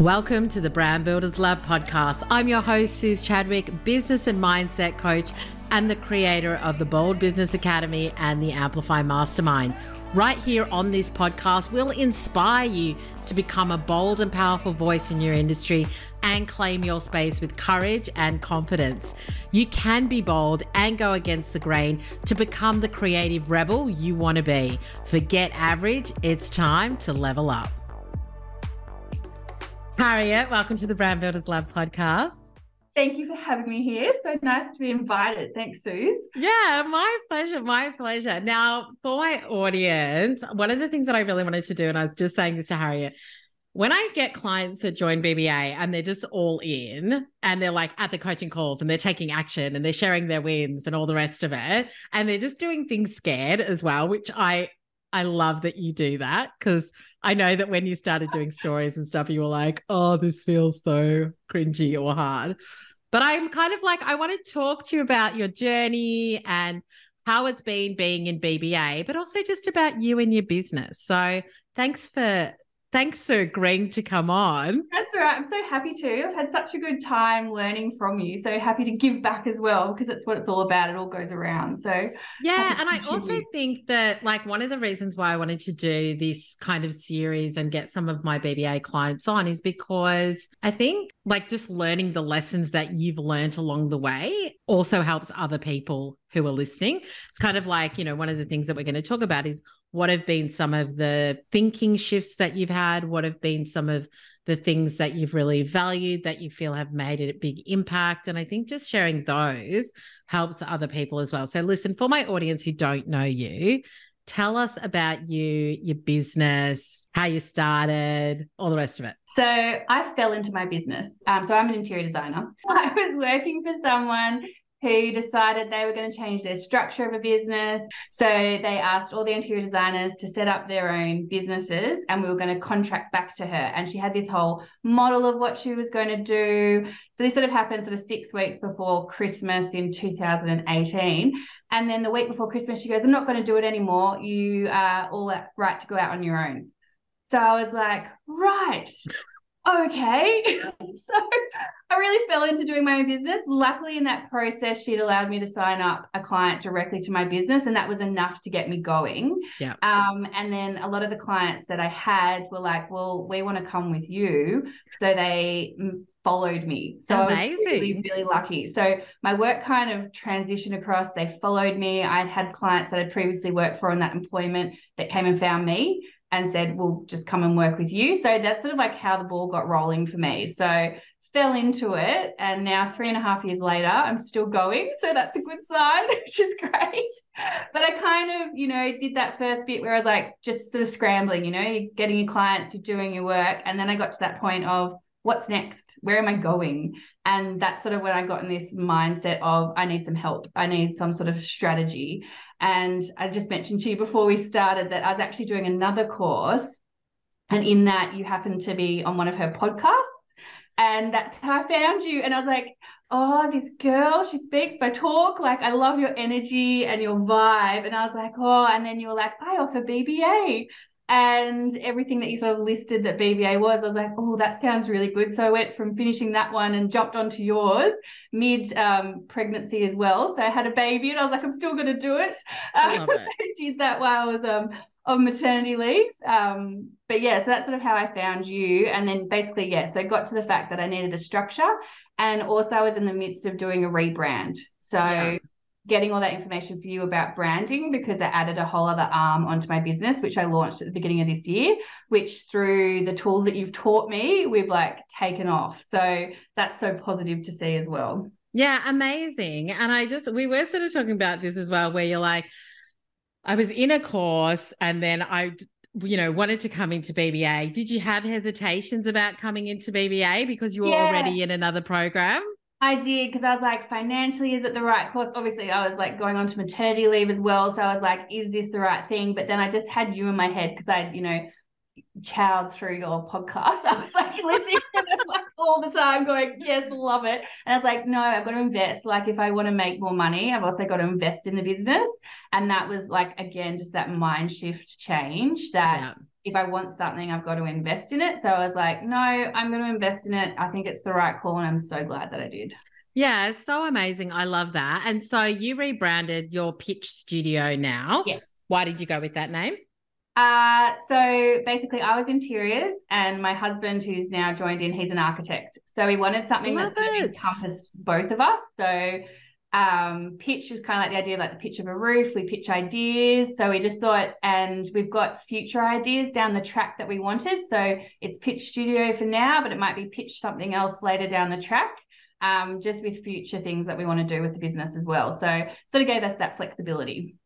Welcome to the Brand Builders Lab podcast. I'm your host, Suze Chadwick, business and mindset coach, and the creator of the Bold Business Academy and the Amplify Mastermind. Right here on this podcast, we'll inspire you to become a bold and powerful voice in your industry and claim your space with courage and confidence. You can be bold and go against the grain to become the creative rebel you want to be. Forget average, it's time to level up. Harriet, welcome to the Brand Builders Lab podcast. Thank you for having me here. So nice to be invited. Thanks, Suze. Yeah, my pleasure. My pleasure. Now, for my audience, one of the things that I really wanted to do, and I was just saying this to Harriet, when I get clients that join BBA and they're just all in and they're like at the coaching calls and they're taking action and they're sharing their wins and all the rest of it, and they're just doing things scared as well, which I I love that you do that because I know that when you started doing stories and stuff, you were like, oh, this feels so cringy or hard. But I'm kind of like, I want to talk to you about your journey and how it's been being in BBA, but also just about you and your business. So thanks for Thanks for agreeing to come on. That's all right. I'm so happy to. I've had such a good time learning from you. So happy to give back as well because it's what it's all about. It all goes around. So, yeah. And I also think that, like, one of the reasons why I wanted to do this kind of series and get some of my BBA clients on is because I think, like, just learning the lessons that you've learned along the way also helps other people who are listening. It's kind of like, you know, one of the things that we're going to talk about is what have been some of the thinking shifts that you've had? What have been some of the things that you've really valued that you feel have made a big impact? And I think just sharing those helps other people as well. So, listen, for my audience who don't know you, tell us about you, your business, how you started, all the rest of it. So I fell into my business. Um, so I'm an interior designer. I was working for someone who decided they were going to change their structure of a business. So they asked all the interior designers to set up their own businesses and we were going to contract back to her. And she had this whole model of what she was going to do. So this sort of happened sort of six weeks before Christmas in 2018. And then the week before Christmas, she goes, I'm not going to do it anymore. You are all right to go out on your own. So I was like, right, okay. so I really fell into doing my own business. Luckily, in that process, she'd allowed me to sign up a client directly to my business, and that was enough to get me going. Yeah. Um, and then a lot of the clients that I had were like, "Well, we want to come with you," so they followed me. So Amazing. I was really, really lucky. So my work kind of transitioned across. They followed me. I'd had clients that I'd previously worked for in that employment that came and found me and said, We'll just come and work with you. So that's sort of like how the ball got rolling for me. So fell into it and now three and a half years later i'm still going. So that's a good sign which is great. But i kind of you know did that first bit where i was like just sort of scrambling you know you're getting your clients you're doing your work. And then i got to that point of what's next? Where am i going? And that's sort of when i got in this mindset of i need some help. I need some sort of strategy and I just mentioned to you before we started that I was actually doing another course. And in that, you happened to be on one of her podcasts. And that's how I found you. And I was like, oh, this girl, she speaks by talk. Like, I love your energy and your vibe. And I was like, oh, and then you were like, I offer BBA and everything that you sort of listed that BBA was, I was like, oh, that sounds really good. So I went from finishing that one and jumped onto yours mid um, pregnancy as well. So I had a baby and I was like, I'm still going to do it. I, um, I did that while I was um, on maternity leave. Um, but yeah, so that's sort of how I found you. And then basically, yeah, so I got to the fact that I needed a structure and also I was in the midst of doing a rebrand. So yeah getting all that information for you about branding because I added a whole other arm onto my business, which I launched at the beginning of this year, which through the tools that you've taught me, we've like taken off. So that's so positive to see as well. Yeah, amazing. And I just, we were sort of talking about this as well, where you're like, I was in a course and then I, you know, wanted to come into BBA. Did you have hesitations about coming into BBA because you were yeah. already in another program? I did because I was like, financially, is it the right course? Obviously, I was like going on to maternity leave as well. So I was like, is this the right thing? But then I just had you in my head because I, you know, chowed through your podcast. I was like listening to it like all the time, going, yes, love it. And I was like, no, I've got to invest. Like, if I want to make more money, I've also got to invest in the business. And that was like, again, just that mind shift change that. Yeah if I want something, I've got to invest in it. So I was like, no, I'm going to invest in it. I think it's the right call. And I'm so glad that I did. Yeah, so amazing. I love that. And so you rebranded your pitch studio now. Yes. Why did you go with that name? Uh, so basically, I was interiors, and my husband, who's now joined in, he's an architect. So we wanted something that's going to encompass both of us. So um, pitch was kind of like the idea of like the pitch of a roof. We pitch ideas. So we just thought, and we've got future ideas down the track that we wanted. So it's pitch studio for now, but it might be pitch something else later down the track. Um, just with future things that we want to do with the business as well. So sort of gave us that flexibility.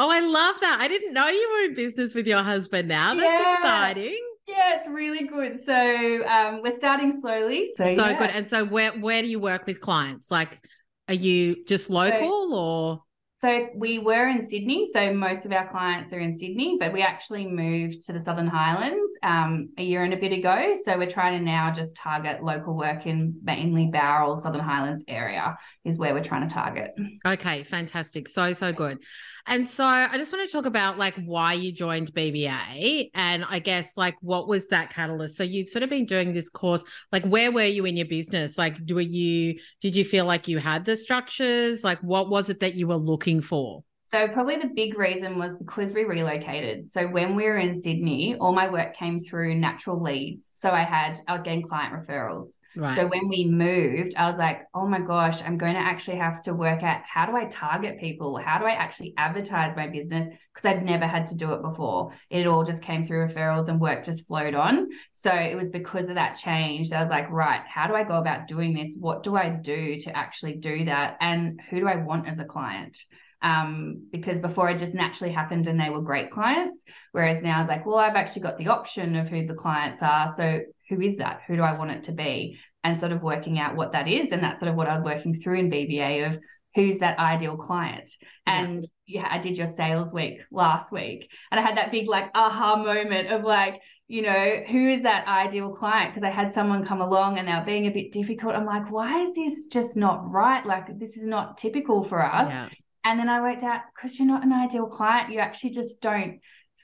Oh, I love that. I didn't know you were in business with your husband now. That's yeah. exciting. Yeah, it's really good. So um, we're starting slowly. So, so yeah. good. And so where where do you work with clients? Like are you just local so, or? So we were in Sydney. So most of our clients are in Sydney, but we actually moved to the Southern Highlands um, a year and a bit ago. So we're trying to now just target local work in mainly Bowral, Southern Highlands area is where we're trying to target. Okay, fantastic. So, so good. And so I just want to talk about like why you joined BBA and I guess like what was that catalyst? So you'd sort of been doing this course, like where were you in your business? Like were you did you feel like you had the structures? Like what was it that you were looking for? So probably the big reason was because we relocated. So when we were in Sydney, all my work came through natural leads. So I had I was getting client referrals. Right. So when we moved, I was like, oh my gosh, I'm going to actually have to work out how do I target people? How do I actually advertise my business? Because I'd never had to do it before. It all just came through referrals and work just flowed on. So it was because of that change. I was like, right, how do I go about doing this? What do I do to actually do that? And who do I want as a client? um, because before it just naturally happened and they were great clients. Whereas now it's like, well, I've actually got the option of who the clients are. So who is that? Who do I want it to be? And sort of working out what that is. And that's sort of what I was working through in BBA of who's that ideal client. And yeah. yeah, I did your sales week last week. And I had that big like aha moment of like, you know, who is that ideal client? Because I had someone come along and they were being a bit difficult. I'm like, why is this just not right? Like, this is not typical for us. Yeah. And then I worked out because you're not an ideal client, you actually just don't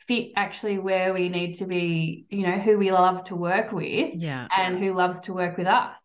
fit actually where we need to be, you know, who we love to work with yeah. and who loves to work with us.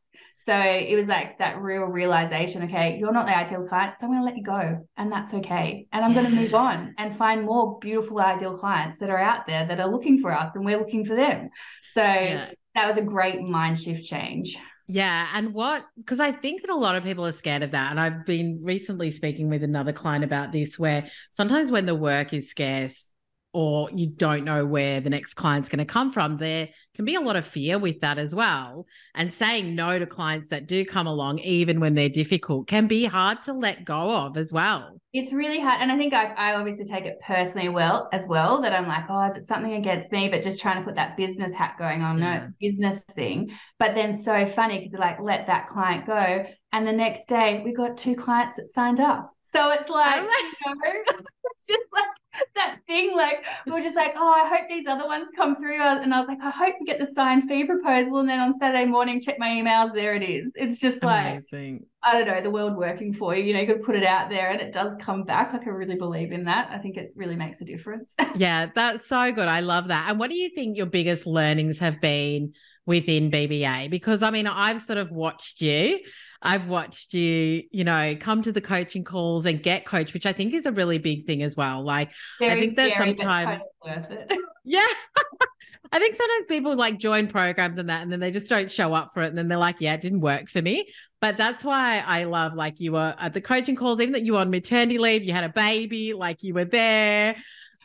So it was like that real realization okay, you're not the ideal client, so I'm going to let you go, and that's okay. And I'm yeah. going to move on and find more beautiful ideal clients that are out there that are looking for us and we're looking for them. So yeah. that was a great mind shift change. Yeah. And what, because I think that a lot of people are scared of that. And I've been recently speaking with another client about this, where sometimes when the work is scarce, or you don't know where the next client's going to come from, there can be a lot of fear with that as well. And saying no to clients that do come along, even when they're difficult, can be hard to let go of as well. It's really hard. And I think I, I obviously take it personally well as well that I'm like, oh, is it something against me? But just trying to put that business hat going on. Yeah. No, it's a business thing. But then so funny because like, let that client go. And the next day we got two clients that signed up. So it's like, you know, it's just like that thing. Like we are just like, oh, I hope these other ones come through. Uh, and I was like, I hope we get the signed fee proposal. And then on Saturday morning, check my emails. There it is. It's just like, Amazing. I don't know, the world working for you. You know, you could put it out there and it does come back. Like I really believe in that. I think it really makes a difference. yeah, that's so good. I love that. And what do you think your biggest learnings have been within BBA? Because I mean, I've sort of watched you I've watched you, you know, come to the coaching calls and get coached, which I think is a really big thing as well. Like, Very I think there's sometimes worth it. yeah. I think sometimes people like join programs and that, and then they just don't show up for it. And then they're like, yeah, it didn't work for me. But that's why I love like you were at the coaching calls, even that you were on maternity leave, you had a baby, like you were there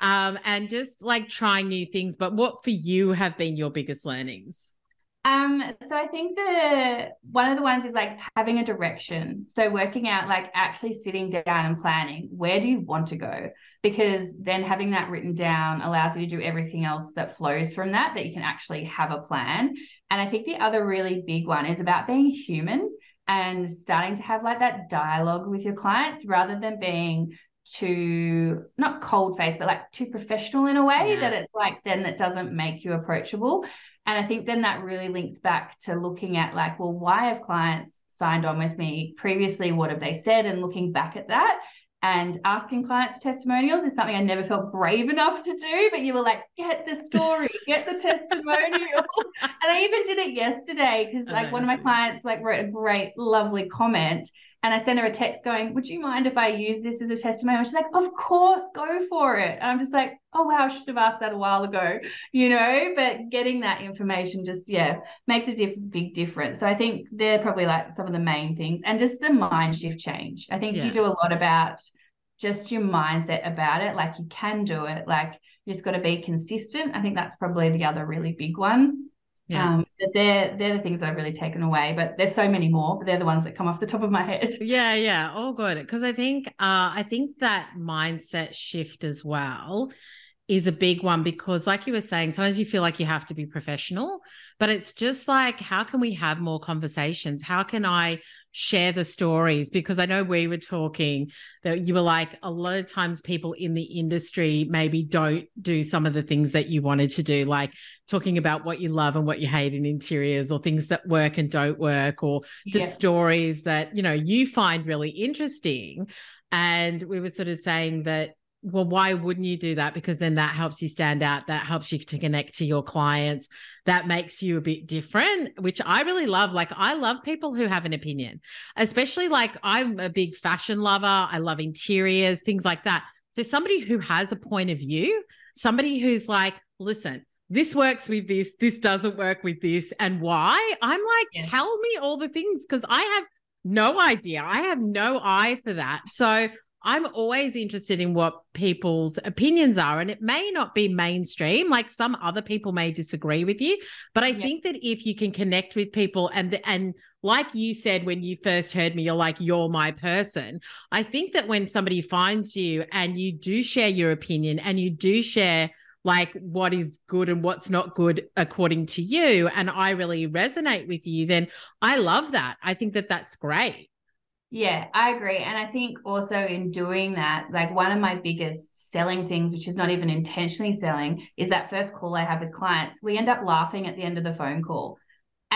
um, and just like trying new things. But what for you have been your biggest learnings? Um, so I think the one of the ones is like having a direction. So working out like actually sitting down and planning where do you want to go? Because then having that written down allows you to do everything else that flows from that, that you can actually have a plan. And I think the other really big one is about being human and starting to have like that dialogue with your clients rather than being too not cold face but like too professional in a way yeah. that it's like then that doesn't make you approachable and I think then that really links back to looking at like, well, why have clients signed on with me previously? What have they said? And looking back at that And asking clients for testimonials is something I never felt brave enough to do, but you were like, get the story, get the testimonial. and I even did it yesterday because like one of my clients like wrote a great, lovely comment and I sent her a text going, Would you mind if I use this as a testimonial? She's like, Of course, go for it. And I'm just like, Oh, wow, I should have asked that a while ago, you know? But getting that information just, yeah, makes a diff- big difference. So I think they're probably like some of the main things and just the mind shift change. I think yeah. you do a lot about just your mindset about it. Like you can do it, like you just got to be consistent. I think that's probably the other really big one. Yeah. Um, they're they're the things that I've really taken away, but there's so many more, but they're the ones that come off the top of my head. Yeah, yeah, all good. Because I think uh, I think that mindset shift as well is a big one because like you were saying sometimes you feel like you have to be professional but it's just like how can we have more conversations how can i share the stories because i know we were talking that you were like a lot of times people in the industry maybe don't do some of the things that you wanted to do like talking about what you love and what you hate in interiors or things that work and don't work or just yeah. stories that you know you find really interesting and we were sort of saying that well, why wouldn't you do that? Because then that helps you stand out. That helps you to connect to your clients. That makes you a bit different, which I really love. Like, I love people who have an opinion, especially like I'm a big fashion lover. I love interiors, things like that. So, somebody who has a point of view, somebody who's like, listen, this works with this, this doesn't work with this, and why? I'm like, yeah. tell me all the things because I have no idea. I have no eye for that. So I'm always interested in what people's opinions are. And it may not be mainstream, like some other people may disagree with you. But I yeah. think that if you can connect with people and and like you said when you first heard me, you're like, you're my person. I think that when somebody finds you and you do share your opinion and you do share like what is good and what's not good according to you and i really resonate with you then i love that i think that that's great yeah, I agree. And I think also in doing that, like one of my biggest selling things, which is not even intentionally selling, is that first call I have with clients. We end up laughing at the end of the phone call.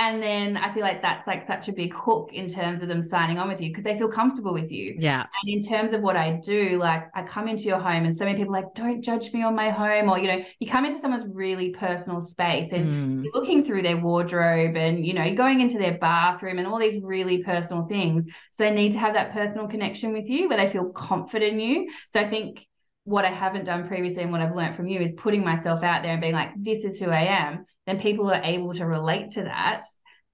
And then I feel like that's like such a big hook in terms of them signing on with you because they feel comfortable with you. Yeah. And in terms of what I do, like I come into your home and so many people like, don't judge me on my home. Or, you know, you come into someone's really personal space and mm. you're looking through their wardrobe and, you know, you're going into their bathroom and all these really personal things. So they need to have that personal connection with you where they feel confident in you. So I think what I haven't done previously and what I've learned from you is putting myself out there and being like, this is who I am then people are able to relate to that.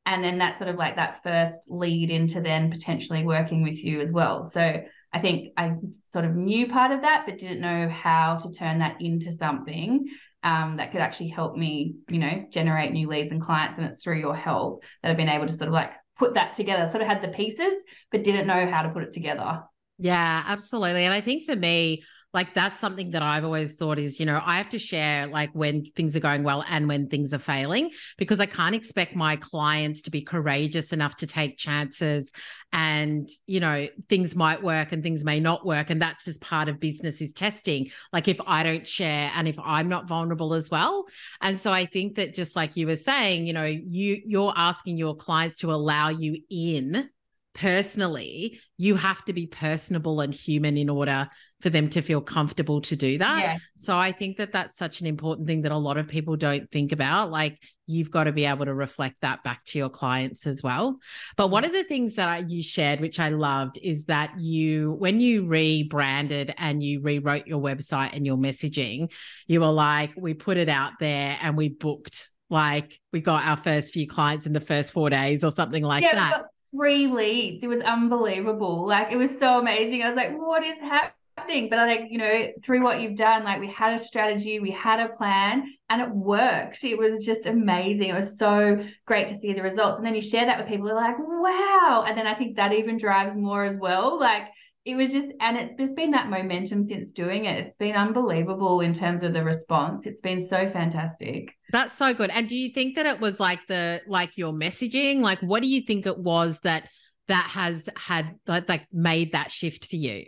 And then that's sort of like that first lead into then potentially working with you as well. So i think i sort of knew part of that but didn't know how to turn that into something um, that could actually help me you know generate new leads and clients. And it's through your help that i've been able to sort of like put that together. Sort of had the pieces but didn't know how to put it together. Yeah absolutely. And i think for me like that's something that I've always thought is, you know, I have to share like when things are going well and when things are failing because I can't expect my clients to be courageous enough to take chances and, you know, things might work and things may not work and that's just part of business is testing. Like if I don't share and if I'm not vulnerable as well. And so I think that just like you were saying, you know, you you're asking your clients to allow you in personally, you have to be personable and human in order for them to feel comfortable to do that. Yeah. So I think that that's such an important thing that a lot of people don't think about. Like you've got to be able to reflect that back to your clients as well. But one of the things that I, you shared, which I loved, is that you, when you rebranded and you rewrote your website and your messaging, you were like, we put it out there and we booked like we got our first few clients in the first four days or something like yeah, that. Three leads. It was unbelievable. Like it was so amazing. I was like, what is happening? But I like, you know, through what you've done, like we had a strategy, we had a plan, and it worked. It was just amazing. It was so great to see the results. And then you share that with people, they're like, wow. And then I think that even drives more as well. Like it was just, and it's just been that momentum since doing it. It's been unbelievable in terms of the response. It's been so fantastic. That's so good. And do you think that it was like the, like your messaging? Like, what do you think it was that, that has had like, like made that shift for you?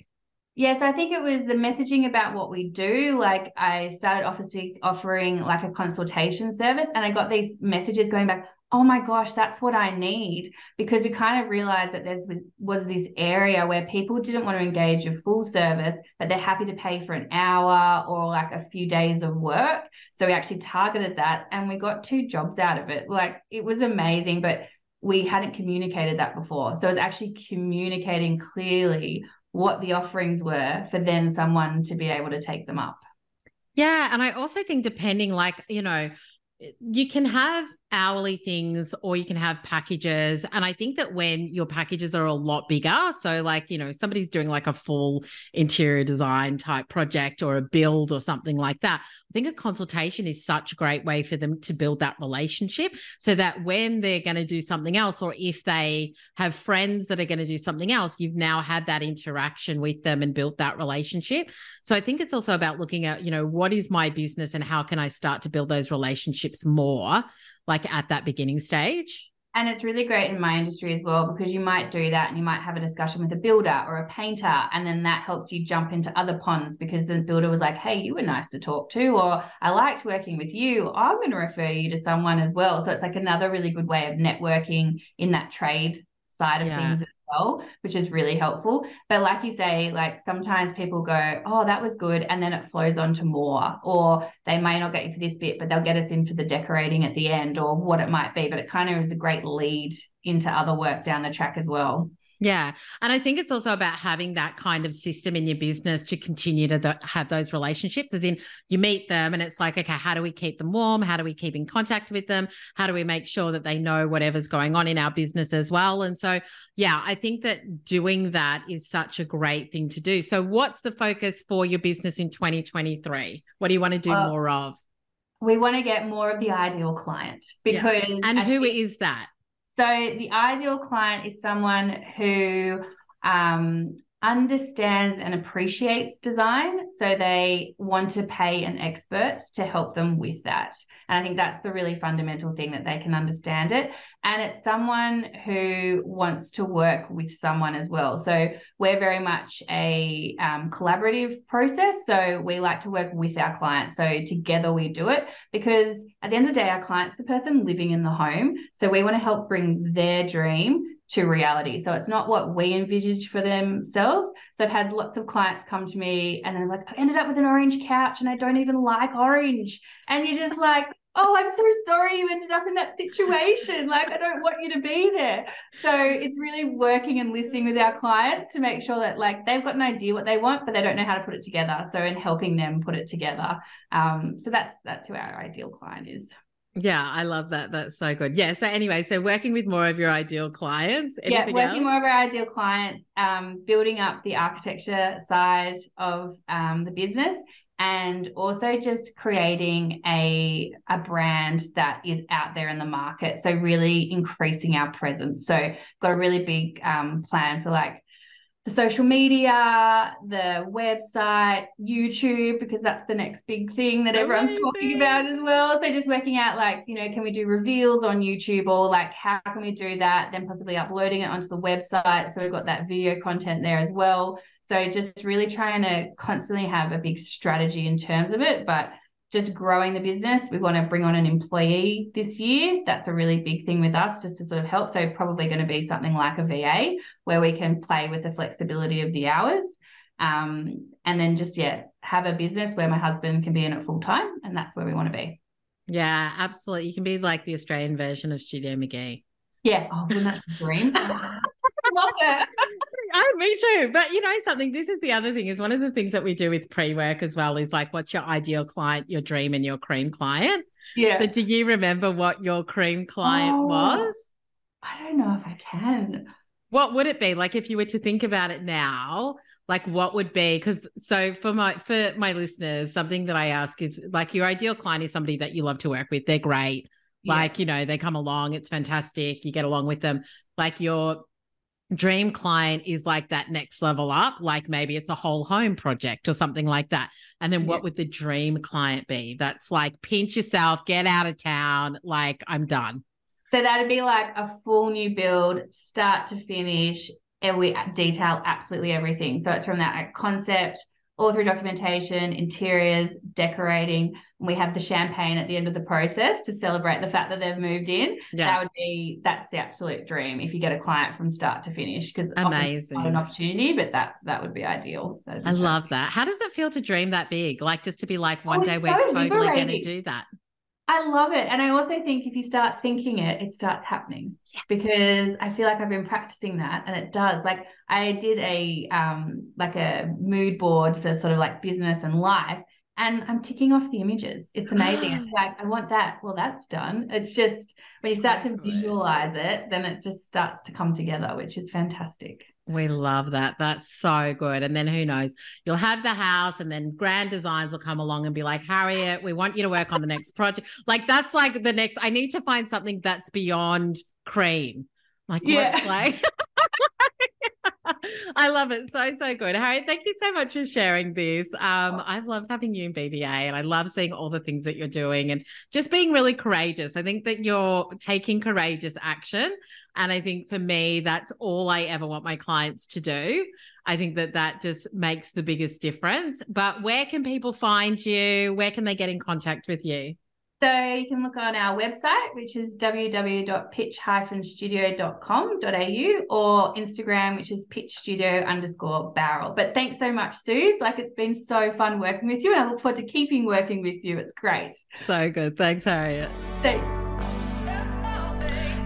Yes, I think it was the messaging about what we do. Like I started offering offering like a consultation service and I got these messages going back, oh my gosh, that's what I need. Because we kind of realized that there was this area where people didn't want to engage a full service, but they're happy to pay for an hour or like a few days of work. So we actually targeted that and we got two jobs out of it. Like it was amazing, but we hadn't communicated that before. So it's actually communicating clearly what the offerings were for then someone to be able to take them up. Yeah. And I also think, depending, like, you know, you can have hourly things or you can have packages. And I think that when your packages are a lot bigger, so like, you know, somebody's doing like a full interior design type project or a build or something like that, I think a consultation is such a great way for them to build that relationship so that when they're going to do something else, or if they have friends that are going to do something else, you've now had that interaction with them and built that relationship. So I think it's also about looking at, you know, what is my business and how can I start to build those relationships more like at that beginning stage. And it's really great in my industry as well because you might do that and you might have a discussion with a builder or a painter. And then that helps you jump into other ponds because the builder was like, hey, you were nice to talk to, or I liked working with you. I'm going to refer you to someone as well. So it's like another really good way of networking in that trade side of yeah. things well, which is really helpful. But like you say, like sometimes people go, oh, that was good. And then it flows on to more, or they may not get you for this bit, but they'll get us in for the decorating at the end or what it might be. But it kind of is a great lead into other work down the track as well. Yeah. And I think it's also about having that kind of system in your business to continue to the, have those relationships, as in you meet them and it's like, okay, how do we keep them warm? How do we keep in contact with them? How do we make sure that they know whatever's going on in our business as well? And so, yeah, I think that doing that is such a great thing to do. So, what's the focus for your business in 2023? What do you want to do uh, more of? We want to get more of the ideal client because. Yeah. And who think- is that? So the ideal client is someone who um, understands and appreciates design. So they want to pay an expert to help them with that. And I think that's the really fundamental thing that they can understand it. And it's someone who wants to work with someone as well. So we're very much a um, collaborative process. So we like to work with our clients. So together we do it because at the end of the day, our client's the person living in the home. So we want to help bring their dream to reality. So it's not what we envisaged for themselves. So I've had lots of clients come to me and they're like, I ended up with an orange couch and I don't even like orange. And you're just like, oh, I'm so sorry you ended up in that situation. Like, I don't want you to be there. So it's really working and listening with our clients to make sure that like they've got an idea what they want, but they don't know how to put it together. So in helping them put it together. Um, so that's that's who our ideal client is. Yeah, I love that. That's so good. Yeah. So anyway, so working with more of your ideal clients. yeah, working else? more of our ideal clients, um, building up the architecture side of um, the business, and also just creating a a brand that is out there in the market. So really increasing our presence. So got a really big um, plan for like the social media, the website, YouTube, because that's the next big thing that everyone's Amazing. talking about as well. So just working out like, you know, can we do reveals on YouTube or like how can we do that? Then possibly uploading it onto the website. So we've got that video content there as well. So just really trying to constantly have a big strategy in terms of it. But just growing the business. We want to bring on an employee this year. That's a really big thing with us just to sort of help. So, probably going to be something like a VA where we can play with the flexibility of the hours. Um, and then just, yeah, have a business where my husband can be in it full time. And that's where we want to be. Yeah, absolutely. You can be like the Australian version of Studio McGee. Yeah. Oh, wouldn't that dream? love it. I, me too. But you know something, this is the other thing is one of the things that we do with pre-work as well is like what's your ideal client, your dream and your cream client. Yeah. So do you remember what your cream client oh, was? I don't know if I can. What would it be? Like if you were to think about it now, like what would be because so for my for my listeners, something that I ask is like your ideal client is somebody that you love to work with. They're great. Yeah. Like, you know, they come along, it's fantastic. You get along with them. Like your dream client is like that next level up like maybe it's a whole home project or something like that. And then what would the dream client be? That's like pinch yourself get out of town like i'm done. So that'd be like a full new build start to finish and we detail absolutely everything. So it's from that concept all through documentation, interiors, decorating. And we have the champagne at the end of the process to celebrate the fact that they've moved in. Yeah. That would be that's the absolute dream if you get a client from start to finish because amazing not an opportunity, but that that would be ideal. Be I love that. How does it feel to dream that big? Like just to be like oh, one oh, day we're totally going to do that. I love it. And I also think if you start thinking it, it starts happening yes. because I feel like I've been practicing that and it does. Like I did a um like a mood board for sort of like business and life and I'm ticking off the images. It's amazing. it's like, I want that. Well, that's done. It's just when you start to visualize it, then it just starts to come together, which is fantastic. We love that. That's so good. And then who knows? You'll have the house, and then grand designs will come along and be like, Harriet, we want you to work on the next project. Like, that's like the next, I need to find something that's beyond cream. Like, yeah. what's like, I love it. So, so good. Harry, thank you so much for sharing this. Um, I've loved having you in BBA and I love seeing all the things that you're doing and just being really courageous. I think that you're taking courageous action. And I think for me, that's all I ever want my clients to do. I think that that just makes the biggest difference. But where can people find you? Where can they get in contact with you? So you can look on our website, which is www.pitch-studio.com.au or Instagram, which is pitch studio underscore Bowral. But thanks so much, Suze. Like it's been so fun working with you and I look forward to keeping working with you. It's great. So good. Thanks, Harriet. Thanks.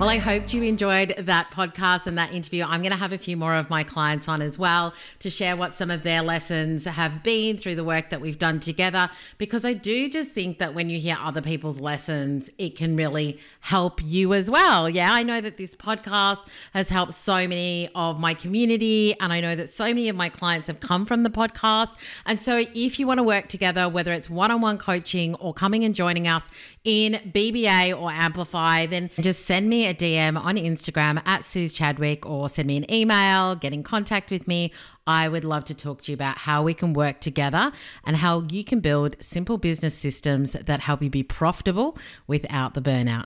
Well, I hope you enjoyed that podcast and that interview. I'm going to have a few more of my clients on as well to share what some of their lessons have been through the work that we've done together. Because I do just think that when you hear other people's lessons, it can really help you as well. Yeah, I know that this podcast has helped so many of my community, and I know that so many of my clients have come from the podcast. And so if you want to work together, whether it's one on one coaching or coming and joining us in BBA or Amplify, then just send me a DM on Instagram at Suze Chadwick or send me an email, get in contact with me. I would love to talk to you about how we can work together and how you can build simple business systems that help you be profitable without the burnout.